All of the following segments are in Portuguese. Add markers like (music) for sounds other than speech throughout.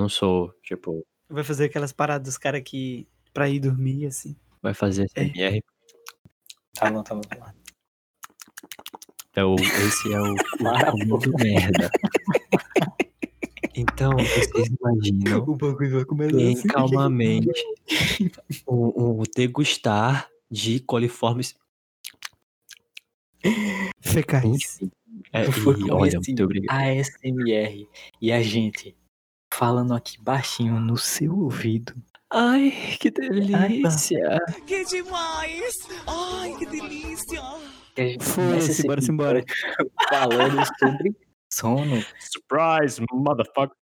não sou, tipo, Vai fazer aquelas paradas dos caras que. pra ir dormir, assim. vai fazer É. SMR. Tá bom, tá bom. Tá bom. É o, esse é o, (laughs) o muito merda. Então, vocês imaginam O bagulho vai comer bem calmamente um, um degustar de coliformes. Fecais. É, e olha, esse muito obrigado. ASMR. E a gente falando aqui baixinho no seu ouvido. Ai, que delícia! Que demais! Ai, que delícia! Gente Foda-se, bora-se embora. (laughs) Falando sobre sono. Surprise, motherfucker!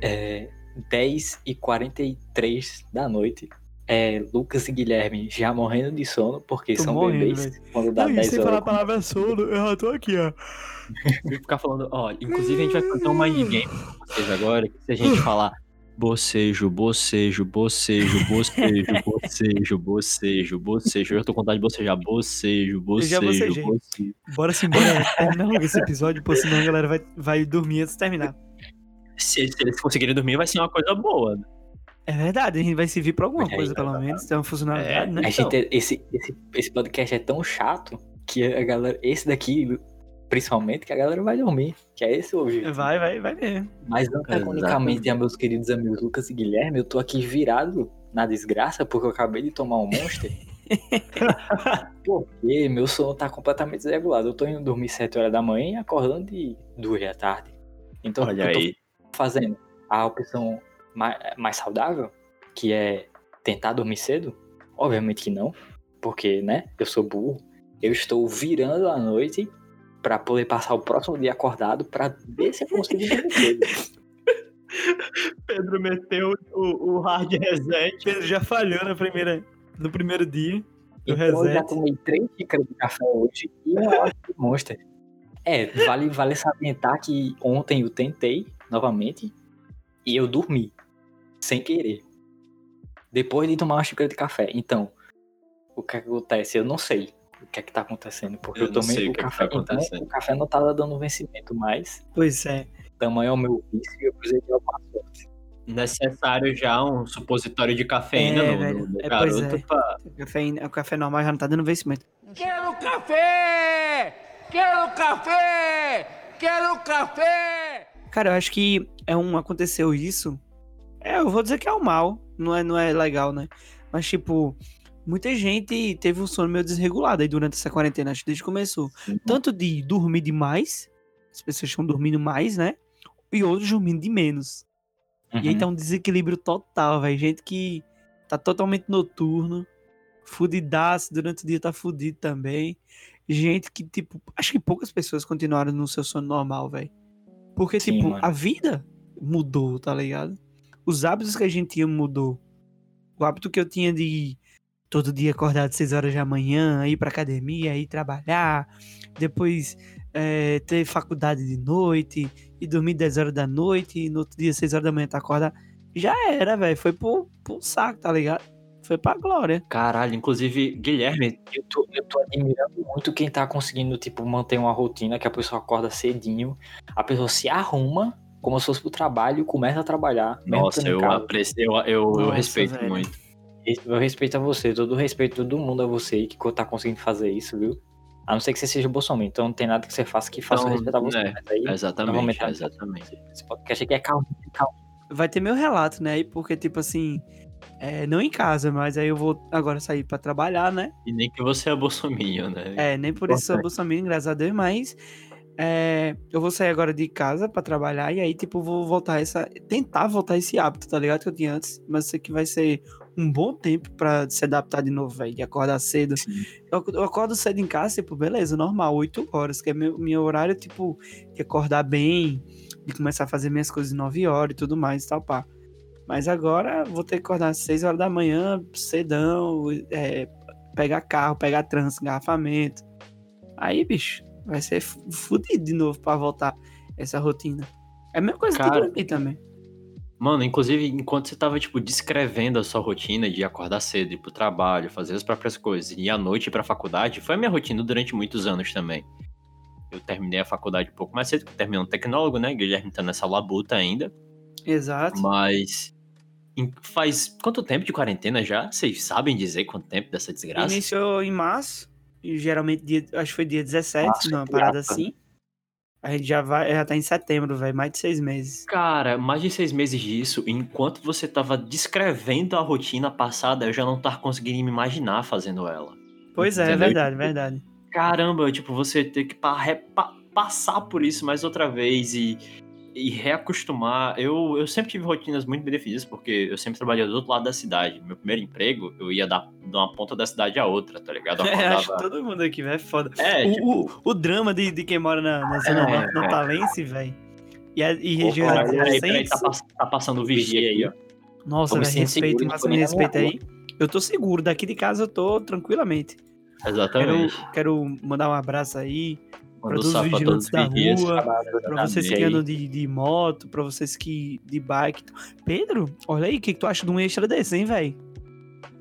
É 10 e 43 da noite. É, Lucas e Guilherme já morrendo de sono, porque Tô são morrendo, bebês. Quando dá Não, e 10 sem horas. falar a palavra sono, eu já tô aqui, ó. (laughs) E ficar falando, ó, inclusive a gente vai fazer um mind game com vocês agora, que se a gente falar bocejo, bocejo, bocejo, bocejo, (laughs) bocejo, bocejo, bocejo, eu tô com vontade de bocejar, bocejo, já bocejo, bocejei. bocejo. Bora se embora, terminar logo esse episódio, pô, senão a galera vai, vai dormir antes de terminar. Se, se eles conseguirem dormir, vai ser uma coisa boa. né? É verdade, a gente vai servir pra alguma É, coisa, pelo menos. Tem uma funcionalidade, É, né? A gente, esse, esse, esse podcast é tão chato que a galera. Esse daqui, principalmente, que a galera vai dormir. Que é esse o objetivo. Vai, vai, vai mesmo. Mas antagonicamente a meus queridos amigos Lucas e Guilherme, eu tô aqui virado na desgraça porque eu acabei de tomar um monster. (laughs) porque meu sono tá completamente desregulado. Eu tô indo dormir 7 horas da manhã e acordando de 2 da tarde. Então Olha eu tô aí. Fazendo a opção mais, mais saudável, que é tentar dormir cedo? Obviamente que não, porque, né, eu sou burro. Eu estou virando a noite pra poder passar o próximo dia acordado pra ver se eu consigo dormir cedo. (laughs) Pedro meteu o, o hard reset. Pedro já falhou na primeira, no primeiro dia. Do Então eu já reset. tomei três xícaras de café hoje e uma hora de monster. É, vale, vale salientar que ontem eu tentei novamente e eu dormi. Sem querer. Depois de tomar uma xícara de café. Então, o que, é que acontece? Eu não sei o que é que tá acontecendo. Porque Eu eu, não tomei sei o o que é que café. tá acontecendo. então, o café não tá dando vencimento mais. Pois é. Tamanho é o meu vício e eu precisei de alguma sorte. Necessário já um supositório de cafeína É, no, velho. no, no É, garoto é. pra. O café, o café normal já não tá dando vencimento. Quero café! Quero café! Quero café! Cara, eu acho que é um aconteceu isso. É, eu vou dizer que é o mal, não é, não é legal, né? Mas tipo, muita gente teve um sono meio desregulado aí durante essa quarentena, acho que desde que começou. Tanto de dormir demais, as pessoas estão dormindo mais, né? E outros dormindo de menos. E aí Uhum. tá um desequilíbrio total, velho. Gente que tá totalmente noturno, fudidaço, durante o dia tá fudido também. Gente que, tipo, acho que poucas pessoas continuaram no seu sono normal, velho. Porque, Sim, tipo, mano. a vida mudou, tá ligado? Os hábitos que a gente tinha mudou. O hábito que eu tinha de todo dia acordar às 6 horas da manhã, ir pra academia, ir trabalhar, depois eh, ter faculdade de noite, e dormir 10 horas da noite, e no outro dia 6 horas da manhã tá acordado. Já era, velho. Foi pro, pro saco, tá ligado? Foi pra glória. Caralho, inclusive, Guilherme, Eu tô, eu tô admirando muito quem tá conseguindo, tipo, manter uma rotina que a pessoa acorda cedinho, a pessoa se arruma como se fosse pro trabalho e começa a trabalhar. nossa, eu aprecio, eu, eu, eu Nossa, respeito velho. muito. Eu respeito a você, todo o respeito todo mundo a você que tá conseguindo fazer isso, viu? A não ser que você seja Bolsonaro, então não tem nada que você faça que faça Então, respeitar você. é, aí, Exatamente, Normalmente- exatamente. esse podcast aqui é calmo, calmo. Vai ter meu relato, né? Porque, tipo assim, é, não em casa, mas aí eu vou agora sair pra trabalhar, né? E nem que você é bolsominho, né? É, nem por isso sou bolsominion, graças a Deus, mas é, eu vou sair agora de casa pra trabalhar e aí, tipo, vou voltar essa. Tentar voltar esse hábito, tá ligado? Que eu tinha antes, mas sei que vai ser um bom tempo pra se adaptar de novo, velho, de acordar cedo. Eu, eu acordo cedo em casa, tipo, beleza, normal, 8 horas, que é meu, meu horário, tipo, de acordar bem, de começar a fazer minhas coisas 9 horas e tudo mais e tal, pá. Mas agora vou ter que acordar às 6 horas da manhã, cedão, é, pegar carro, pegar trânsito, engarrafamento. Aí, bicho, vai ser fudido de novo pra voltar essa rotina. É a mesma coisa Cara, que dormir também. Mano, inclusive, enquanto você tava, tipo, descrevendo a sua rotina de acordar cedo, ir pro trabalho, fazer as próprias coisas e à noite ir pra faculdade, foi a minha rotina durante muitos anos também. Eu terminei a faculdade um pouco mais cedo, porque terminei um tecnólogo, né? Guilherme tá nessa labuta ainda. Exato. Mas. Faz quanto tempo de quarentena já? Vocês sabem dizer quanto tempo dessa desgraça? Iniciou em março, e geralmente dia, acho que foi dia 17, Março, numa parada assim. A gente já vai, já tá em setembro, velho, mais de seis meses. Cara, mais de seis meses disso, enquanto você tava descrevendo a rotina passada, eu já não tava conseguindo me imaginar fazendo ela. Pois é, é Entendeu? verdade, verdade. Caramba, tipo, você ter que pa- repa- passar por isso mais outra vez e, e reacostumar. Eu, eu sempre tive rotinas muito benefícias, porque eu sempre trabalhei do outro lado da cidade. Meu primeiro emprego, eu ia da, de uma ponta da cidade à outra, tá ligado? (laughs) Eu É, acho que acordava- todo mundo aqui, velho, é foda. É, o, tipo, o, o drama de, de quem mora na, na zona É, norte é. velho. E, a- e regiões cara, peraí, tá, tá passando vigia aí, ó. Nossa, me velho, respeito, na respeito minha aí. Eu tô seguro, daqui de casa eu tô tranquilamente. Quero, Exatamente. quero mandar um abraço aí Um todos os vigilantes da rua, Trabalho, pra vocês que andam de, de moto, pra vocês que de bike. Pedro, olha aí, o que, que tu acha de um extra desse, hein, velho?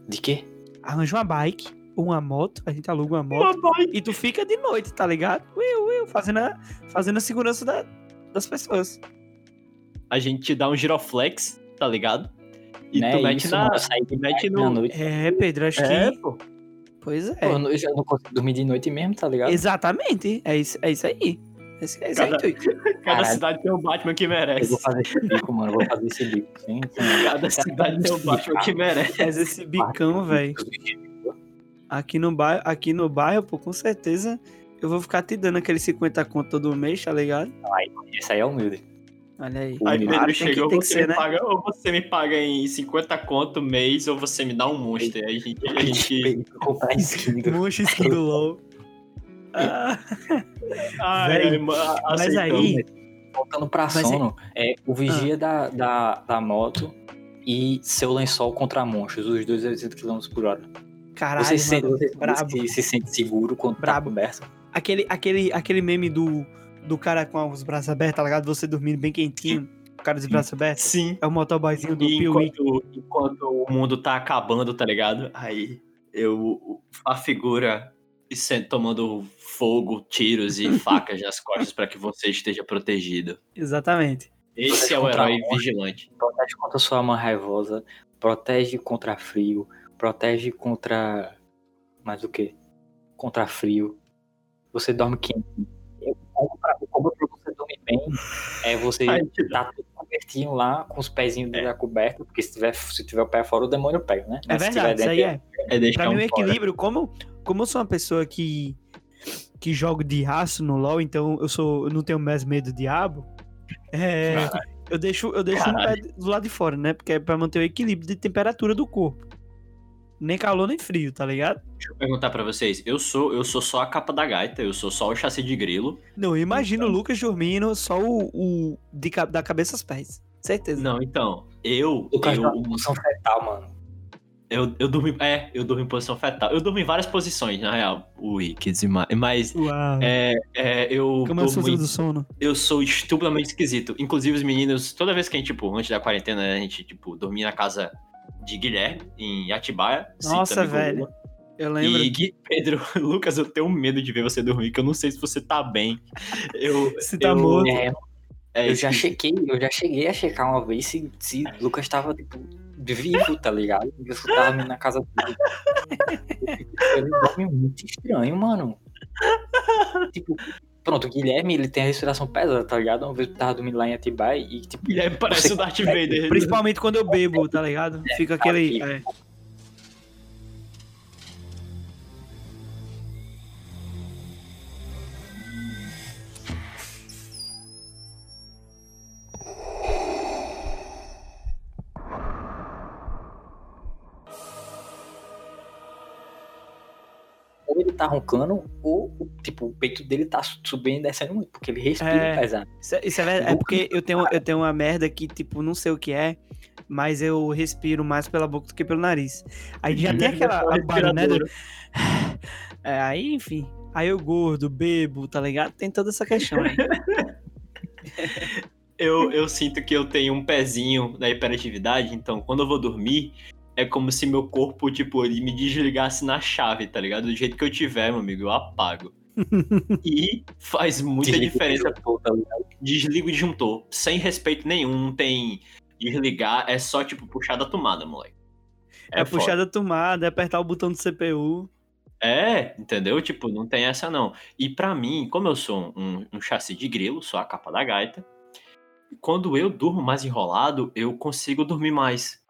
De quê? Arranja uma bike ou uma moto, a gente aluga uma moto e tu fica de noite, tá ligado? Will, will, fazendo a, fazendo a segurança da- das pessoas. A gente te dá um giroflex, tá ligado? E Né, tu mete isso, na. mete no. noite. É, Pedro, acho É, que. pô. Pois é. Pô, eu não- eu já não consigo dormir de noite mesmo, tá ligado? Exatamente. É isso, é isso aí. Esse, é esse aí, Cada- intuito. (laughs) Cada Caralho. cidade tem o Batman que Eu merece. vou fazer esse bico, mano. Eu vou fazer esse bico. Sim, sim. Cada cidade tem o Batman que merece. Mas esse bicão, velho. Aqui no bairro, aqui no bairro, pô, com certeza eu vou ficar te dando aqueles 50 conto todo mês, tá ligado? Esse aí é humilde. Olha aí. Aí Claro, Pedro tem chega, que- ou tem que você, ser, né? paga, ou você me paga em 50 conto mês, ou você me dá um monstro. Aí a gente. A gente... Comprar skin do... Mocha skin do LOL. Ah, Ai, ai, ma- mas aí, Voltando pra Mas é- sono, é o vigia da, da, da moto e seu lençol contra monstros, os dois a 80 km por hora. caralho, você se, mano, você brabo. se, se sente seguro quando Brabo. tá coberto. Aquele, aquele, aquele meme do, do cara com os braços abertos, tá ligado? Você dormindo bem quentinho, o cara dos braços abertos. Sim. É o motoboyzinho do Piuí. enquanto, enquanto o mundo tá acabando, tá ligado? Aí eu a figura sento tomando fogo, tiros e (laughs) facas nas costas pra que você esteja protegido. Exatamente. Esse é o herói vigilante. Protege contra sua mãe raivosa, protege contra frio, protege contra. Mais o quê? Contra frio. Você dorme quente. O combo pra, o combo pra você dormir bem é você Ai, tá tudo cobertinho lá, com os pezinhos dentro da coberta, porque se tiver, se tiver o pé fora, o demônio pega, né? É Mas se verdade, isso tiver aí dentro, é. É deixar Pra mim, o um fora. equilíbrio, como, como eu sou uma pessoa que, que jogo de aço no LoL, então eu sou eu não tenho mais medo do diabo, é, eu deixo, eu deixo um pé do lado de fora, né? Porque é pra manter o equilíbrio de temperatura do corpo. Nem calor, nem frio, tá ligado? Deixa eu perguntar pra vocês. Eu sou, eu sou só a capa da gaita, eu sou só o chassi de grilo. Não, eu imagino Então. o Lucas dormindo só o, o de, da cabeça aos pés. Certeza. Não, então, eu. o cara eu, em posição fetal, mano. eu, eu durmo. É, eu durmo em posição fetal. Eu durmo em várias posições, na real. Ui, que demais. Mas. Uau. É, é, eu Como é o durmo seu em do sono? eu sou estupidamente esquisito. Inclusive, os meninos, toda vez que a gente, tipo, antes da quarentena, a gente, tipo, dormia na casa de Guilherme, em Atibaia. Nossa, velho. Eu lembro. E Gui, (laughs) Pedro, Lucas, eu tenho medo de ver você dormir, que eu não sei se você tá bem. Eu, (laughs) Se tá eu- morto. É, é, eu já chequei, eu já cheguei a checar uma vez se, se Lucas tava, tipo, vivo, tá ligado? Eu escutava na casa dele. (laughs) Ele dorme muito estranho, mano. Tipo, pronto, o Guilherme, ele tem a respiração pesada, tá ligado? Uma vez eu tava dormindo lá em Atibaia e, tipo, Guilherme parece o Darth Vader. Principalmente quando eu bebo, tá ligado? Fica aquele. aqui. é. Tá roncando, ou, tipo, o peito dele tá subindo e descendo muito, porque ele respira É. pesado. Isso, é- isso é verdade. É porque eu tenho, eu tenho uma merda que, tipo, não sei o que é, mas eu respiro mais pela boca do que pelo nariz. Aí já tem (laughs) aquela barulho, né? do- (sighs) É, aí, enfim. Aí eu gordo, bebo, tá ligado? Tem toda essa questão aí. (laughs) eu, eu sinto que eu tenho um pezinho da hiperatividade, então quando eu vou dormir, é como se meu corpo, tipo, ele me desligasse na chave, tá ligado? Do jeito que eu tiver, meu amigo, eu apago. (laughs) e faz muita Desliga diferença. disjuntor, tá ligado? Desligo o disjuntor, sem respeito nenhum, não tem desligar, é só, tipo, puxar da tomada, moleque. É, foda. puxar da tomada, é apertar o botão do CPU. É, entendeu? Tipo, não tem essa não. E pra mim, como eu sou um, um chassi de grilo, sou a capa da gaita, quando eu durmo mais enrolado, eu consigo dormir mais,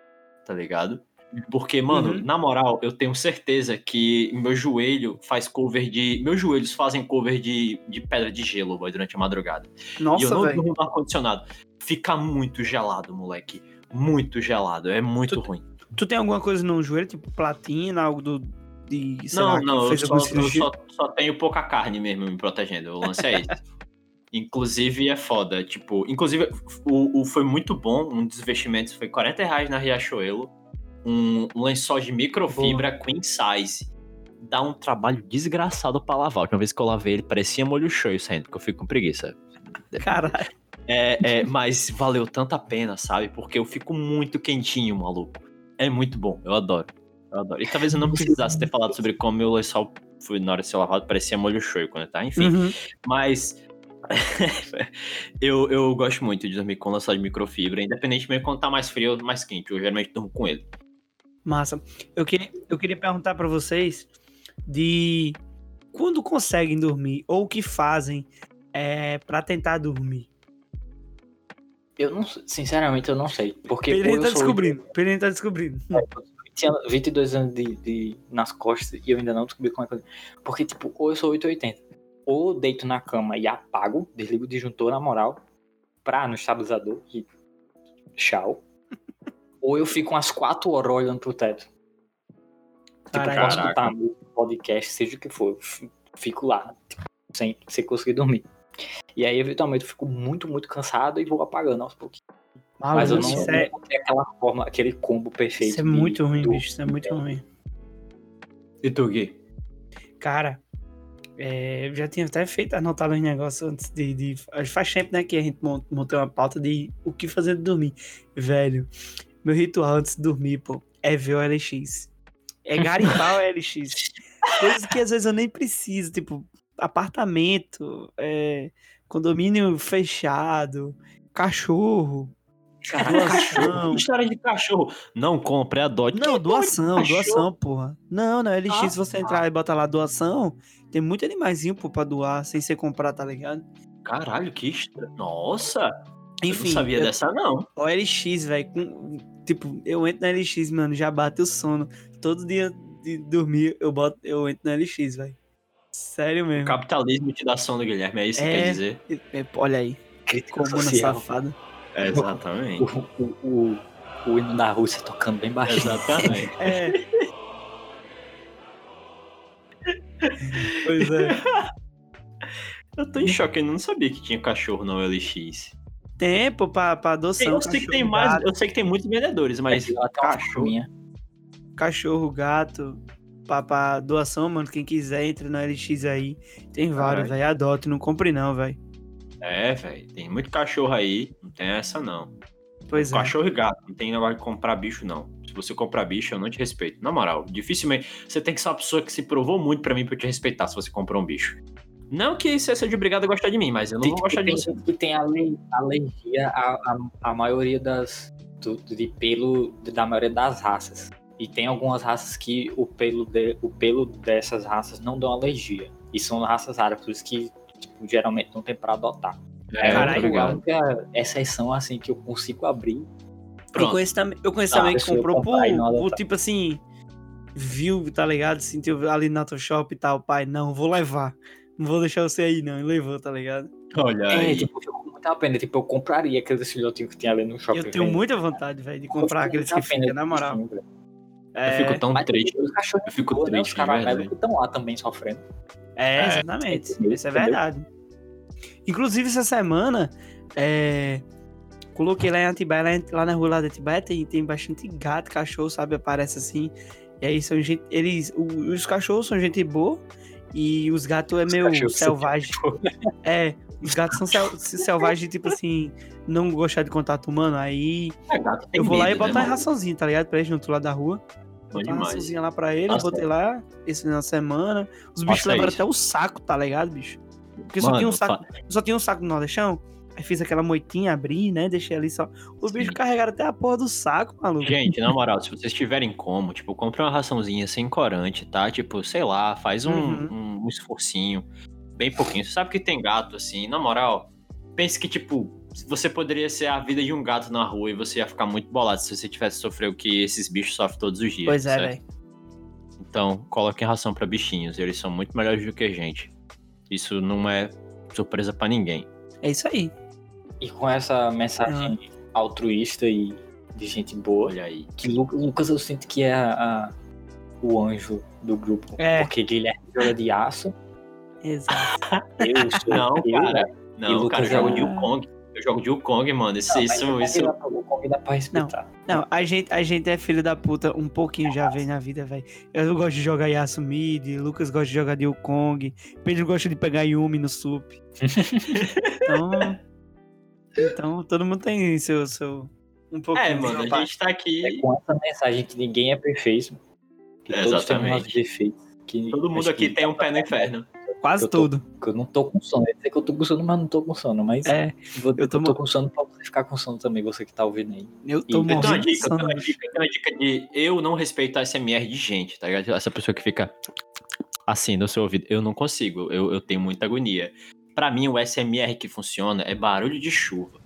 tá ligado? Porque, mano, Uhum. na moral, eu tenho certeza que meu joelho faz cover de. Meus joelhos fazem cover de, de pedra de gelo, boy, durante a madrugada. e eu Nossa, não durmo no ar-condicionado. Fica muito gelado, moleque. Muito gelado. É muito ruim. Tu tem alguma coisa no joelho, tipo platina, algo do. De, Não, lá, não, eu só, eu só, só tenho pouca carne mesmo me protegendo. O lance é esse. (laughs) inclusive é foda. Tipo, inclusive o, o foi muito bom. Um dos vestimentos foi 40 reais na Riachuelo. Um, um lençol de microfibra queen size. Dá um trabalho desgraçado pra lavar. A última vez que eu lavei ele parecia molho cheio saindo, porque eu fico com preguiça. Caralho. É, é, mas valeu tanto a pena, sabe? Porque eu fico muito quentinho, maluco. É muito bom, eu adoro. Eu adoro. E talvez eu não precisasse ter falado sobre como meu lençol foi na hora de ser lavado, parecia molho shoyu quando tá, enfim. Uhum. Mas (laughs) eu, eu gosto muito de dormir com lençol de microfibra, independentemente quando tá mais frio ou mais quente. Eu geralmente durmo com ele. Massa. Eu queria, eu queria perguntar pra vocês de quando conseguem dormir ou o que fazem é, para tentar dormir. Eu não sei- sinceramente, eu não sei. Porque Pereira tá sou descobrindo. Pereira tá descobrindo. 20 anos- 22 anos de, de- nas costas e eu ainda não descobri como é que eu... Porque, tipo, ou eu sou 880. Ou deito na cama e apago, desligo o disjuntor na moral, pra no estabilizador e tchau. Ou eu fico umas 4 horas olhando pro teto. Tipo, eu Caralho. posso Caraca. escutar música, podcast, seja o que for. Fico lá, tipo, sem, sem conseguir dormir. E aí, eventualmente, eu fico muito, muito cansado e vou apagando aos pouquinhos. Mas eu não, isso não é, encontrei aquela forma, aquele combo perfeito. isso é muito ruim, do- bicho. Isso é muito ruim. E tu, Gui? Cara, é, eu já tinha até feito, anotado uns negócios antes de, de- Faz tempo, né, que a gente mon- montou uma pauta de o que fazer de dormir. Velho, meu ritual antes de dormir, pô, é ver o LX. É garimpar o LX. (laughs) Coisas que às vezes eu nem preciso, tipo, apartamento, é, condomínio fechado, cachorro, doação. Que história de cachorro? Não compre, adote. Não, doação, cachorro? doação, porra. Não, não, LX, Ah, se você entrar e botar lá doação, tem muito animaizinho, pô, pra doar, sem ser comprar, tá ligado? Caralho, que estranho. Nossa, eu Enfim, não sabia eu- dessa não. o LX, velho, com- tipo, eu entro na LX, mano, já bate o sono. Todo dia de dormir, eu boto, eu entro na LX, velho. Sério O mesmo. capitalismo te dá sono, Guilherme, é isso que É. quer dizer? É, Olha aí, Crítica comuna social. safada. É, exatamente. O, o, o, o hino da Rússia tocando bem baixo. exatamente. (laughs) É. (laughs) pois é. Eu tô em choque, eu não sabia que tinha cachorro na OLX. Tempo pra, pra adoção. Eu sei que tem cachorro, mais, gato, eu sei que tem muitos vendedores, mas Até uma cachorro. cachorro, gato, pra doação, mano. Quem quiser, entra no LX aí. Tem vários, velho. Adote, não compre não, velho. É, velho, tem muito cachorro aí, não tem essa não. Pois é. Cachorro e gato, não tem negócio de comprar bicho não. Se você comprar bicho, eu não te respeito. Na moral, dificilmente. Você tem que ser uma pessoa que se provou muito pra mim pra eu te respeitar se você comprou um bicho. Não que você seja obrigado a gostar de mim, mas eu não Tem, vou gostar de tem você. gente que tem ale- alergia à, à, à maioria das. do- de pelo da maioria das raças. E tem algumas raças que o pelo, de- o pelo dessas raças não dão alergia. E são raças raras, por isso que tipo, geralmente não tem pra adotar. É, Caralho, muito a única exceção assim que eu consigo abrir. Eu Pronto. conheço também, eu conheço Ah, também que comprou por, tipo assim, viu, tá ligado? Sentiu ali na tua shop e tal, pai, não, vou levar. Não vou deixar você aí, não. E levou, tá ligado? Olha É, aí. tipo, ficou pena. Tipo, eu compraria aqueles filhotinhos que tinha ali no shopping. Eu tenho velho. muita vontade, velho, de comprar com aqueles que fica, na moral. bichinho, velho. Eu É, fico tão Mas triste. os cachorros Eu fico boa, né? Os triste, de caramelos verdade. que estão lá também sofrendo. é, É, exatamente. entendeu? Isso é verdade. Inclusive, essa semana, é, coloquei lá em Atibaia, lá, em- lá na rua lá de Atibaia, tem, tem bastante gato, cachorro, sabe? Aparece assim. E aí são gente. Eles. os cachorros são gente boa. E os gatos é meio selvagem. (laughs) É, os gatos são sel- selvagens, tipo assim, não gostar de contato humano, aí É, eu vou lá e medo, boto né, uma raçãozinha, tá ligado? Pra eles no outro lado da rua. Botar uma raçãozinha lá pra eles, Nossa. botei lá esse final de semana. Os bichos levaram até o saco, tá ligado, bicho? Porque só Mano, tinha um saco, só tinha um saco no Nordestão. Aí fiz aquela moitinha, abri, né? Deixei ali só. Os bichos carregaram até a porra do saco, maluco. Gente, na (laughs) moral, se vocês tiverem como, tipo, compre uma raçãozinha sem corante, tá? Tipo, sei lá, faz um, Uhum. um, esforcinho, bem pouquinho. Você sabe que tem gato, assim, na moral, pense que, tipo, você poderia ser a vida de um gato na rua e você ia ficar muito bolado se você tivesse sofrido o que esses bichos sofrem todos os dias. Pois é, velho. Então, coloquem ração pra bichinhos, eles são muito melhores do que a gente. Isso não é surpresa pra ninguém. É isso aí. E com essa mensagem altruísta e de gente boa, Olha aí. que Lu- Lucas eu sinto que é a- a- o anjo do grupo. É. Porque Guilherme joga de aço, Exato. eu sou Não, eu, cara. E Não, Lucas cara, eu jogo é- de Wukong. Eu jogo de Wukong, mano. Isso, Não, isso, o isso. Kong dá pra- O Kong dá pra respeitar. Não, a gente, a gente é filho da puta um pouquinho já vem na vida, velho. Eu gosto de jogar Yasuo Mid, Lucas gosta de jogar de Wukong, Pedro gosta de pegar Yumi no sup. (laughs) então, então, todo mundo tem seu, seu um pouquinho. É, mano, a gente tá aqui. É com essa mensagem que ninguém é perfeito. Que É, todos temos exatamente. nossos defeitos. Que Todo mundo aqui tem um pé no inferno. Quase eu tô- tudo. que eu não tô com sono. Eu sei que eu tô com sono, mas não tô com sono. Mas É, vou, eu eu, tô tô, mo- com sono pra você ficar com sono também, você que tá ouvindo aí. eu tô Eu Eu tenho uma morrendo de dica, eu tenho uma dica, eu tenho uma dica de eu não respeito a SMR de gente, tá ligado? Essa pessoa que fica assim no seu ouvido. Eu não consigo, eu, eu tenho muita agonia. Pra mim, o SMR que funciona é barulho de chuva.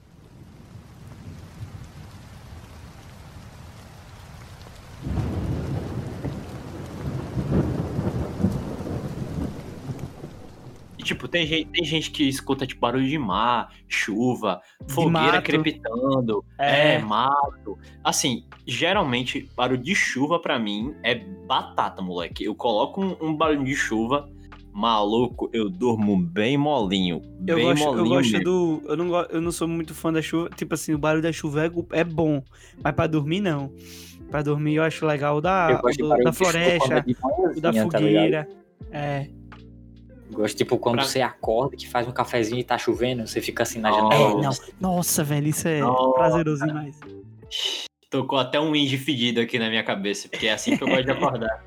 E, tipo, tem gente, tem gente que escuta tipo, barulho de mar, chuva, fogueira mato. crepitando, É. é, mato. Assim, geralmente, barulho de chuva pra mim é batata, moleque. Eu coloco um, um barulho de chuva, maluco, eu durmo bem molinho. Eu bem gosto, eu molinho gosto mesmo. do. Eu não, go- eu não sou muito fã da chuva. Tipo assim, o barulho da chuva é, é bom. Mas pra dormir, não. Pra dormir eu acho legal o da, eu o do- da é floresta, o da tá fogueira. é. Eu Gosto, tipo, quando Pra- você acorda, que faz um cafezinho e tá chovendo, você fica assim na Nossa. É, janela. não. Nossa, velho, isso é Nossa. prazeroso demais. Tocou até um indie fedido aqui na minha cabeça, porque é assim que eu gosto de acordar.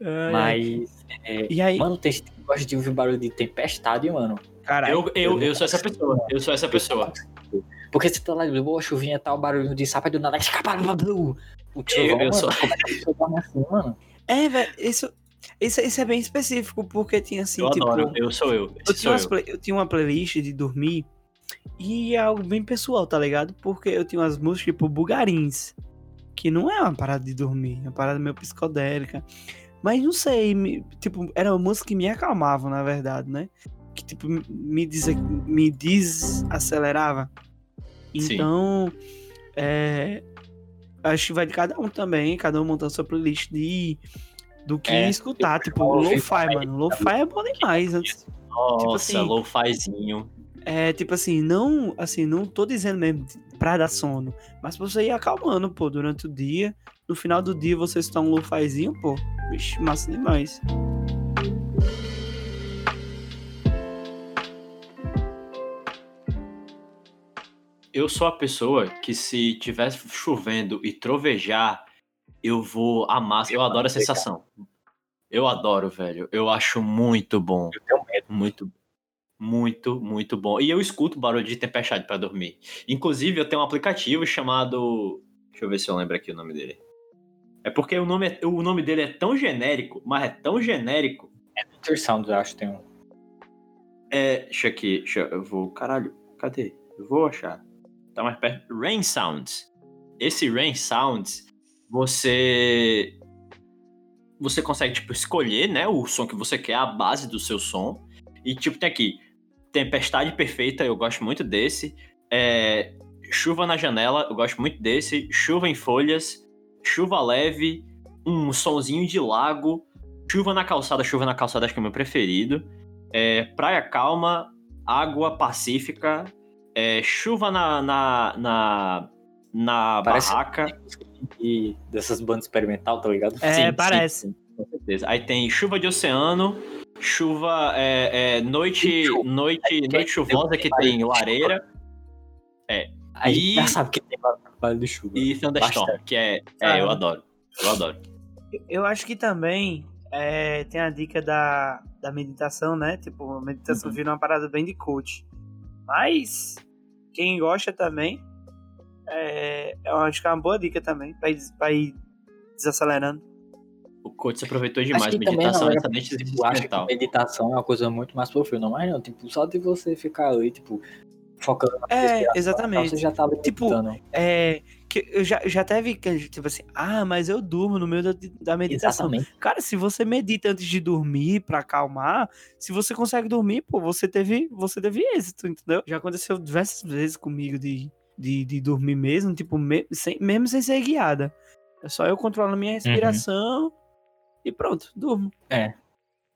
Ai. Mas, é, E aí, mano, tem gente que gosta de ouvir barulho de tempestade, mano. caralho. Eu, eu, eu sou essa pessoa, eu sou essa pessoa. Porque você tá lá, boa chuvinha, tá o barulho de sapo do nada, escapa, blá, o trovão, Eu- sou- é que assim, mano? É, velho, isso, isso, isso é bem específico, porque tinha assim, Eu tipo. adoro, eu sou eu. Eu tinha, sou umas eu. play- eu tinha uma playlist de dormir e é algo bem pessoal, tá ligado? Porque eu tinha umas músicas tipo Bugarins, que não é uma parada de dormir, é uma parada meio psicodélica. Mas não sei, me- tipo, era uma música que me acalmava, na verdade, né? Que tipo, me, des, me desacelerava. Então, é, acho que vai de cada um também, cada um montando sua playlist de do que É, escutar, tipo, lo-fi, mano. Lo-fi é bom demais. Antes, Nossa, assim, lo-fizinho. é, tipo assim, não, assim, não tô dizendo mesmo pra dar sono, mas pra você ir acalmando, pô, durante o dia. No final do dia você está um lo-fizinho, pô, vixe, massa demais. Eu sou a pessoa que se tiver chovendo e trovejar, eu vou amar. Eu adoro a sensação. Eu adoro, velho. Eu acho muito bom. Eu tenho medo. Muito, muito, muito bom. E eu escuto barulho de tempestade pra dormir. Inclusive, eu tenho um aplicativo chamado. Deixa eu ver se eu lembro aqui o nome dele. É porque o nome, é- o nome dele é tão genérico, mas é tão genérico. Winter Sound, eu acho, tem um. É. Deixa aqui. Deixa, eu vou. Caralho, cadê? Eu vou achar. Tá mais perto. Rain Sounds. Esse Rain Sounds, você. Você consegue, tipo, escolher, né? O som que você quer, a base do seu som. E, tipo, tem aqui. Tempestade Perfeita, eu gosto muito desse. É, chuva na janela, eu gosto muito desse. Chuva em folhas. Chuva leve. Um sonzinho de lago. Chuva na calçada, chuva na calçada, acho que é o meu preferido. É, praia calma, água pacífica, é, chuva na, na, na, na barraca. E dessas bandas experimental, tá ligado? É, Sim, parece. sim, com certeza. Aí tem chuva de oceano, chuva, é, é, noite, noite, noite chuvosa que tem lareira A gente E- já sabe que tem trabalho de chuva. e thunderstorm, Bastante. que é, Ah. é, eu adoro, eu adoro. Eu acho que também é, tem a dica da, da meditação, né? Tipo, a meditação Uhum. vira uma parada bem de coach. Mas, quem gosta também, é, eu acho que é uma boa dica também, pra ir, pra ir desacelerando. O coach se aproveitou Acho demais, meditação não é excelente exercício Eu acho que mental. meditação é uma coisa muito mais profunda, mas não, tipo, só de você ficar ali, tipo, focando na É, exatamente. Você já tá Tipo. É, que eu já, já até vi que, tipo assim, ah, mas eu durmo no meio da, da meditação. Exatamente. Cara, se você medita antes de dormir pra acalmar, se você consegue dormir, pô, você teve, você teve êxito, entendeu? Já aconteceu diversas vezes comigo de, de, de dormir mesmo, tipo, me- sem- mesmo sem ser guiada. É só eu controlando minha respiração e pronto, durmo.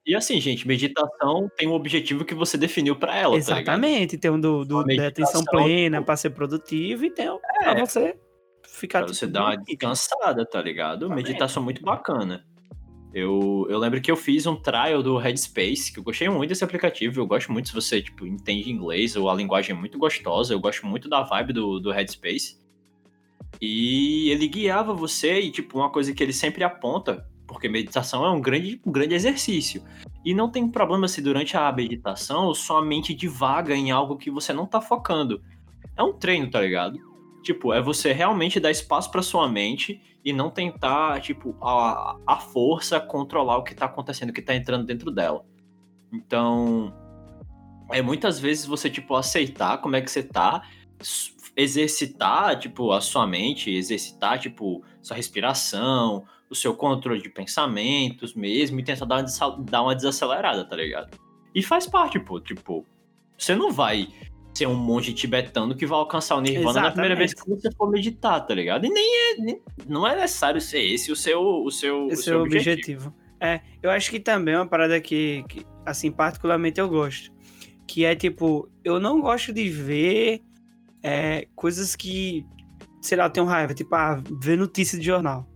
E assim, gente, meditação tem um objetivo que você definiu pra ela, tá? Exatamente. Tem um do, do, da atenção plena pra ser produtivo e tem um É. pra você ficar Pra você dar uma descansada, tá ligado? Meditação muito bacana. Eu, eu lembro que eu fiz um trial do Headspace, que eu gostei muito desse aplicativo. Eu gosto muito se você, tipo, entende inglês ou a linguagem é muito gostosa. Eu gosto muito da vibe do, do Headspace. E ele guiava você e, tipo, uma coisa que ele sempre aponta, porque meditação é um grande, um grande exercício. E não tem problema se durante a meditação sua mente divaga em algo que você não tá focando. É um treino, tá ligado? Tipo, é você realmente dar espaço pra sua mente e não tentar, tipo, a, a força controlar o que tá acontecendo, o que tá entrando dentro dela. Então, é muitas vezes você, tipo, aceitar como é que você tá, exercitar, tipo, a sua mente, exercitar, tipo, sua respiração, o seu controle de pensamentos mesmo, e tentar dar uma, dar uma desacelerada, tá ligado? E faz parte, pô, tipo, você não vai ser um monge tibetano que vai alcançar o nirvana na primeira vez que Exatamente. você for meditar, tá ligado? E nem é, nem- não é necessário ser esse o seu, o seu, o Esse é seu o objetivo. objetivo. É, eu acho que também é uma parada que, que, assim, particularmente eu gosto. Que é tipo, eu não gosto de ver é, coisas que, sei lá, eu tenho raiva. Tipo, ah, ver notícia de jornal.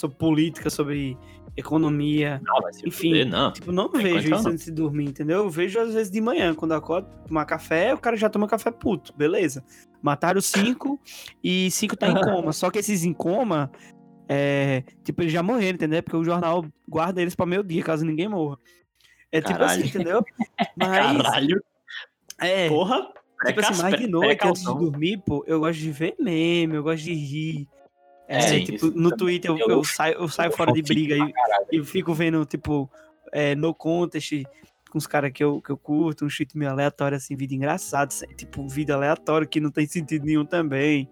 Sobre política, sobre economia. Não, Enfim, fuder, não. Tipo, não Tem vejo isso não. antes de dormir, entendeu? Eu vejo às vezes de manhã, quando acordo, tomar café, o cara já toma café puto, beleza. Mataram cinco e cinco tá em (laughs) coma. Só que esses em coma, é, tipo, eles já morreram, entendeu? Porque o jornal guarda eles pra meio dia, caso ninguém morra. É tipo Caralho. assim, entendeu? (laughs) Mas, Caralho, é, porra. tipo assim, mais de noite, antes de dormir, pô, eu gosto de ver meme, eu gosto de rir. É, Sim, tipo, no. Twitter eu, Eu- eu saio, eu saio fora de briga e eu fico vendo, tipo, é, no contest com os caras que eu, que eu curto, um shit meio aleatório, assim, vida engraçada, assim, tipo, vida aleatória que não tem sentido nenhum também.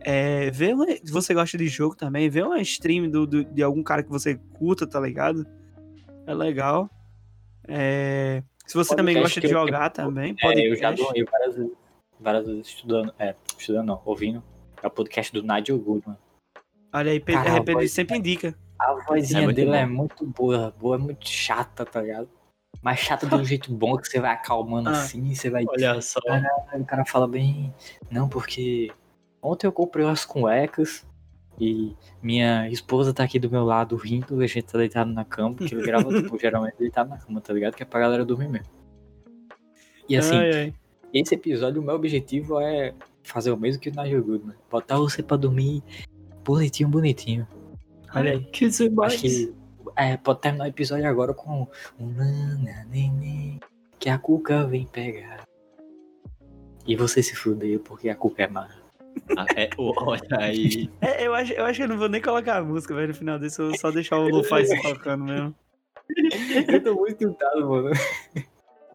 É, vê uma, se você gosta de jogo também, vê uma stream do, do- de algum cara que você curta, tá ligado? É legal. É, se você também gosta de que eu- jogar também, É, eu já dormi várias vezes, várias vezes estudando, é, estudando não, ouvindo. É o podcast do Nigel Goodman. Olha aí, Pedro, Cara, a Pedro voz- sempre indica. A vozinha É dele bom. é muito boa, boa, é muito chata, tá ligado? Mas chata de um jeito bom que você vai acalmando Ah. assim, você vai. Olha só. O cara fala bem. Não, porque ontem eu comprei umas cuecas e minha esposa tá aqui do meu lado rindo, a gente tá deitado na cama, porque ele grava, (laughs) tipo, geralmente deitado na cama, tá ligado? Que é pra galera dormir mesmo. E assim, Ai, ai. esse episódio, o meu objetivo é fazer o mesmo que o Nigel Goodman. Botar você pra dormir bonitinho, bonitinho. Olha aí. Que demais. Acho que é, pode terminar o episódio agora com um nana, que a cuca vem pegar. E você se fudeu porque a cuca é má. Ah, é, olha aí. (laughs) É, eu, acho, eu acho que eu não vou nem colocar a música, velho, no final desse, eu vou só deixar o Lo-Fi se tocando mesmo. (laughs) Eu tô muito tentado, mano.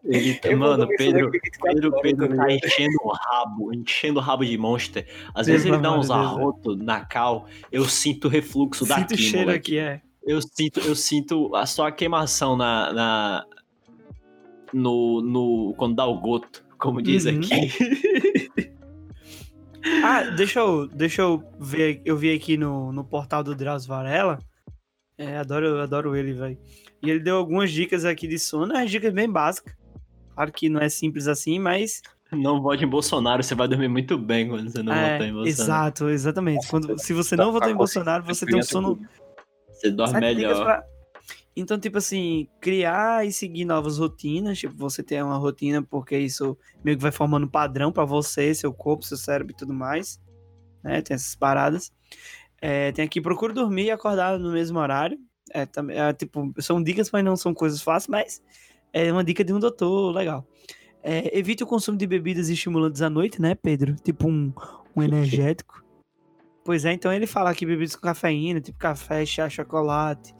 Ele, tá- Eu mano, Pedro, só daqui 24 Pedro, Pedro tá enchendo o rabo, enchendo o rabo de monster. Às vezes ele dá uns arrotos na cal, eu sinto o refluxo Sinto daqui, cheiro moleque. aqui, é. Eu sinto, eu sinto a, só a queimação na, na no, no quando dá o goto, como diz Uhum. aqui. (laughs) Ah, deixa eu, deixa eu ver, eu vi aqui no, no portal do Drauzio Varela, é, adoro, adoro ele, velho. E ele deu algumas dicas aqui de sono, as dicas bem básicas. Claro que não é simples assim, mas Não vote em Bolsonaro, você vai dormir muito bem quando você não É, votar em Bolsonaro. exato, exatamente. Quando, se você não votar em Bolsonaro, você tem um sono Você dorme melhor. pra- Então, tipo assim, criar e seguir novas rotinas, tipo, você ter uma rotina, porque isso meio que vai formando um padrão pra você, seu corpo, seu cérebro e tudo mais, né? Tem essas paradas. É, tem aqui, procure dormir e acordar no mesmo horário. É, também, é, tipo, são dicas, mas não são coisas fáceis, mas é uma dica de um doutor legal. É, evite o consumo de bebidas estimulantes à noite, né, Pedro? Tipo um, um energético. Pois é, então ele fala aqui bebidas com cafeína, tipo café, chá, chocolate,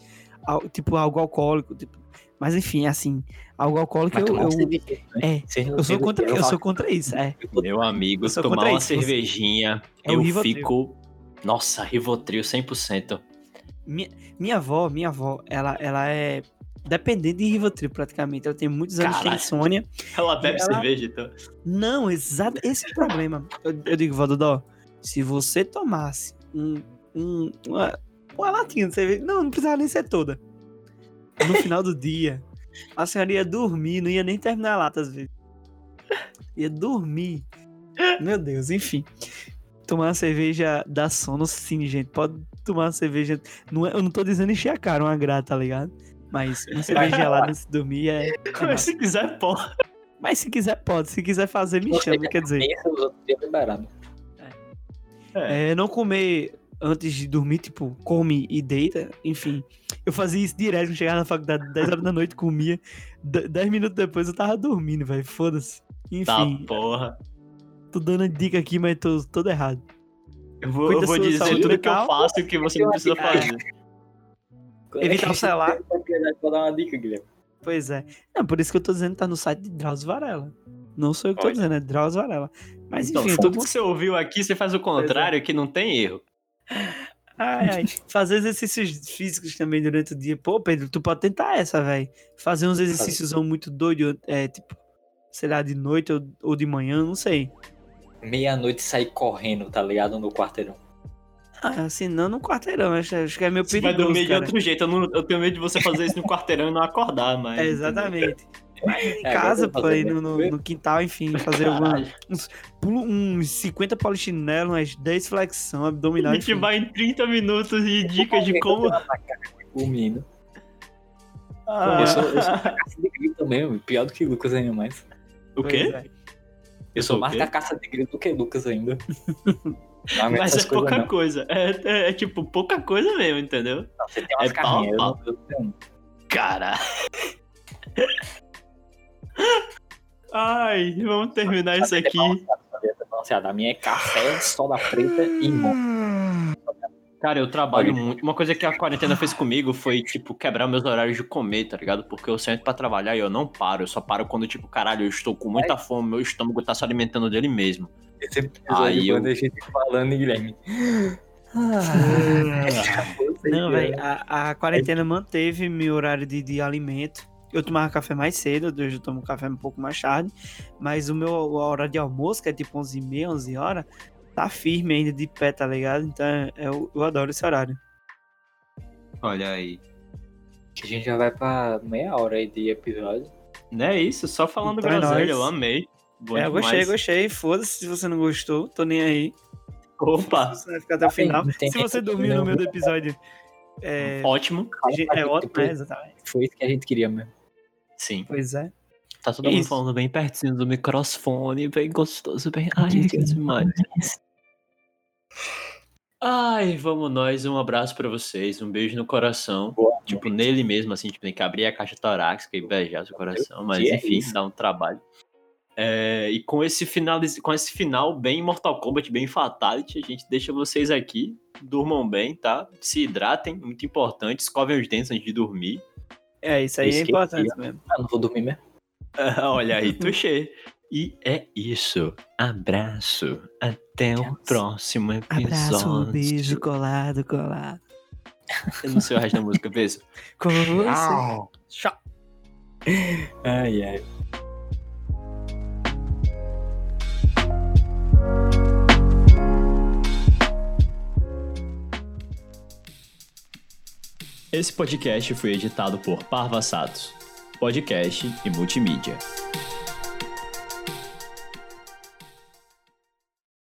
al- tipo algo alcoólico, tipo... mas enfim, assim, algo alcoólico eu, tomar um eu, né? é, eu sou contra, que eu sou contra isso, é. Meu amigo, Eu tomar uma isso, cervejinha, É eu Rivotril. fico. Nossa, Rivotril 100%. Minha, minha avó, minha avó, ela, ela é dependente de Rivotril praticamente, ela tem muitos anos de insônia. Ela bebe ela- cerveja, então. Não, exato, esse é o problema. Eu, eu digo, vó Dodó, se você tomasse um, um- uma, uma latinha de cerveja, não, não precisava nem ser toda. No final do dia, a senhora ia dormir, não ia nem terminar a lata às vezes. Ia dormir. Meu Deus, enfim. Tomar uma cerveja dá sono sim, gente. Pode tomar uma cerveja. Não é- eu não tô dizendo encher a cara, uma grata, tá ligado? Mas uma cerveja gelada antes de dormir é. (laughs) é Mas massa. se quiser, pô. Mas se quiser, pode. Se quiser fazer, me Você chama. Quer dizer. Dias liberados. É, não comer antes de dormir, tipo, come e deita, enfim. Eu fazia isso direto, eu chegava na faculdade 10 horas da noite, comia. D- 10 minutos depois eu tava dormindo, velho. Foda-se. Tá, Enfim, porra. tô dando dica aqui, mas tô todo errado. Eu vou, eu vou dizer tudo que eu faço e o que você não precisa fazer. Evitar o celular. Vou dar uma dica, Guilherme. Pois é. Não, por isso que eu tô dizendo que tá no site de Drauzio Varela. Não sou eu que tô Olha. dizendo, é Drauzio Varela. Mas Então, enfim, eu tudo tô que você ouviu aqui, você faz o contrário, que não tem erro. (laughs) Ai, ai. Fazer exercícios físicos também durante o dia. Pô, Pedro, tu pode tentar essa, velho. Fazer uns exercícios muito doidos, é, tipo, sei lá, de noite ou, ou de manhã, não sei. Meia-noite sair correndo, tá ligado? No quarteirão. Ah, assim, não no quarteirão, acho, acho que é meio Você perigoso, vai dormir de cara. outro jeito. Eu, não- eu tenho medo de você fazer isso no quarteirão e não acordar mais. É, exatamente. Mas em (laughs) É, casa, agora eu vou pô, aí no, no- no quintal, enfim, fazer alguma, Caralho. pulo uns 50 polichinelo, umas 10 flexão, A abdominal, gente enfim. vai em 30 minutos de dicas de como. Dormindo. Ah, Eu sou, eu sou da caça de grilo também, pior do que Lucas ainda mais. o quê? é. Eu sou o mais da caça de grilo do que Lucas ainda. (laughs) Não aguento Mas é pouca não. coisa. É, é- é tipo pouca coisa mesmo, entendeu? Não, Você tem umas É pau, carrinhas, pau. Cara. Ai, vamos terminar isso aqui. A minha é café, soda preta e limão. Cara, eu trabalho Olha. muito. Uma coisa que a quarentena fez comigo foi, tipo, quebrar meus horários de comer, tá ligado? Porque eu sento pra trabalhar e eu não paro. Eu só paro quando, tipo, caralho, eu estou com muita fome, meu estômago tá se alimentando dele mesmo. Esse episódio Aí eu- quando a gente falando, Guilherme. (laughs) Não, velho, a, a quarentena manteve meu horário de, de alimento. Eu tomava café mais cedo, hoje eu tomo café um pouco mais tarde, mas o meu horário de almoço, que é tipo 11h30, 11 horas, tá firme ainda de pé, tá ligado? Então eu, eu adoro esse horário. Olha aí. A gente já vai pra meia hora aí de episódio. Não é isso, só falando Então é groselha, eu nóis. amei. Bom é, eu gostei, demais. gostei. Foda-se se você não gostou, tô nem aí. Opa, Você vai ficar até o final. tem Se você dormiu no meio do episódio, é, ótimo. é ótimo, né? Exatamente. Foi isso que a gente queria mesmo. Sim. Pois é. Tá todo mundo Isso. falando bem pertinho do microfone, bem gostoso, bem. Ai, que demais. Ai, vamos nós. Um abraço pra vocês, um beijo no coração. Boa Tipo, noite. nele mesmo, assim, tipo, tem que abrir a caixa torácica e beijar seu coração, mas é enfim, dá um trabalho. É, e com esse, final, com esse final bem Mortal Kombat, bem Fatality, a gente deixa vocês aqui. Durmam bem, tá? Se hidratem, muito importante. Escovem os dentes antes de dormir. É, isso aí é importante mesmo. Ah, não vou dormir mesmo. (laughs) Olha aí, tuxê. E é isso. Abraço. Até o próximo episódio. Abraço, um beijo, colado, colado. Eu não sei o resto da música, beijo. Com você. Tchau. Ai, ai. Esse podcast foi editado por Parva Satos, podcast e multimídia.